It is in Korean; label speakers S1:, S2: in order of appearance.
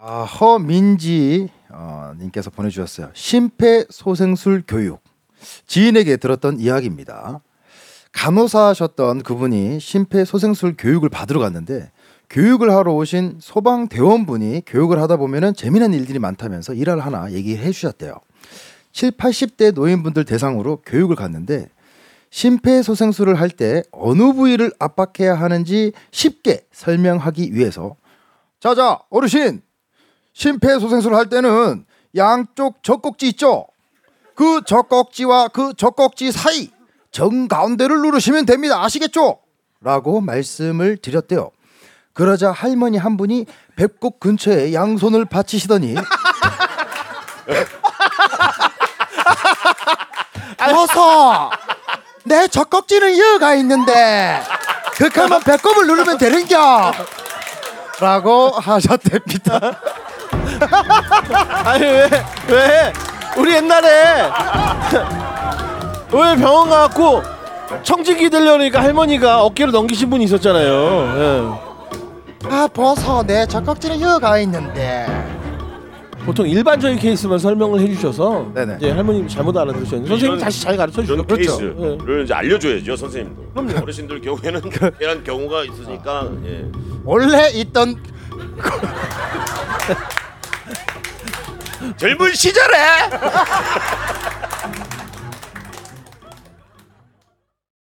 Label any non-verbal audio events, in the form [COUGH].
S1: 아, 허민지 어, 님께서 보내주셨어요. 심폐소생술 교육 지인에게 들었던 이야기입니다. 간호사셨던 그분이 심폐소생술 교육을 받으러 갔는데 교육을 하러 오신 소방 대원분이 교육을 하다 보면은 재미난 일들이 많다면서 일할 하나 얘기해 주셨대요. 7, 80대 노인분들 대상으로 교육을 갔는데 심폐소생술을 할 때 어느 부위를 압박해야 하는지 쉽게 설명하기 위해서 자자 어르신 심폐소생술 할 때는 양쪽 젖꼭지 있죠? 그 젖꼭지와 그 젖꼭지 사이 정 가운데를 누르시면 됩니다. 아시겠죠? 라고 말씀을 드렸대요. 그러자 할머니 한 분이 배꼽 근처에 양손을 받치시더니 [LAUGHS] 어서! 내 젖꼭지는 이어가 있는데 극하면 배꼽을 누르면 되는겨? 라고 하셨답니다 [LAUGHS]
S2: 아니 왜 왜? 우리 옛날에 [LAUGHS] 왜 병원 가갖고 청진기 들려니까 할머니가 어깨로 넘기신 분이 있었잖아요.
S1: 아 벗어 내 젖꼭지는 이어가 있는데
S2: 예. 보통 일반적인 케이스만 설명을 해주셔서
S1: 네네.
S2: 이제 할머님 잘못 알아들으셨는데 선생님
S3: 이런-
S2: 다시 잘 가르쳐 주시죠.
S3: 이런
S1: 그렇죠.
S3: 케이스를 이제 알려줘야죠 선생님도.
S2: 그럼요.
S3: 어르신들 경우에는 이런 경우가 있으니까 예.
S1: 원래 있던
S3: 젊은 시절에.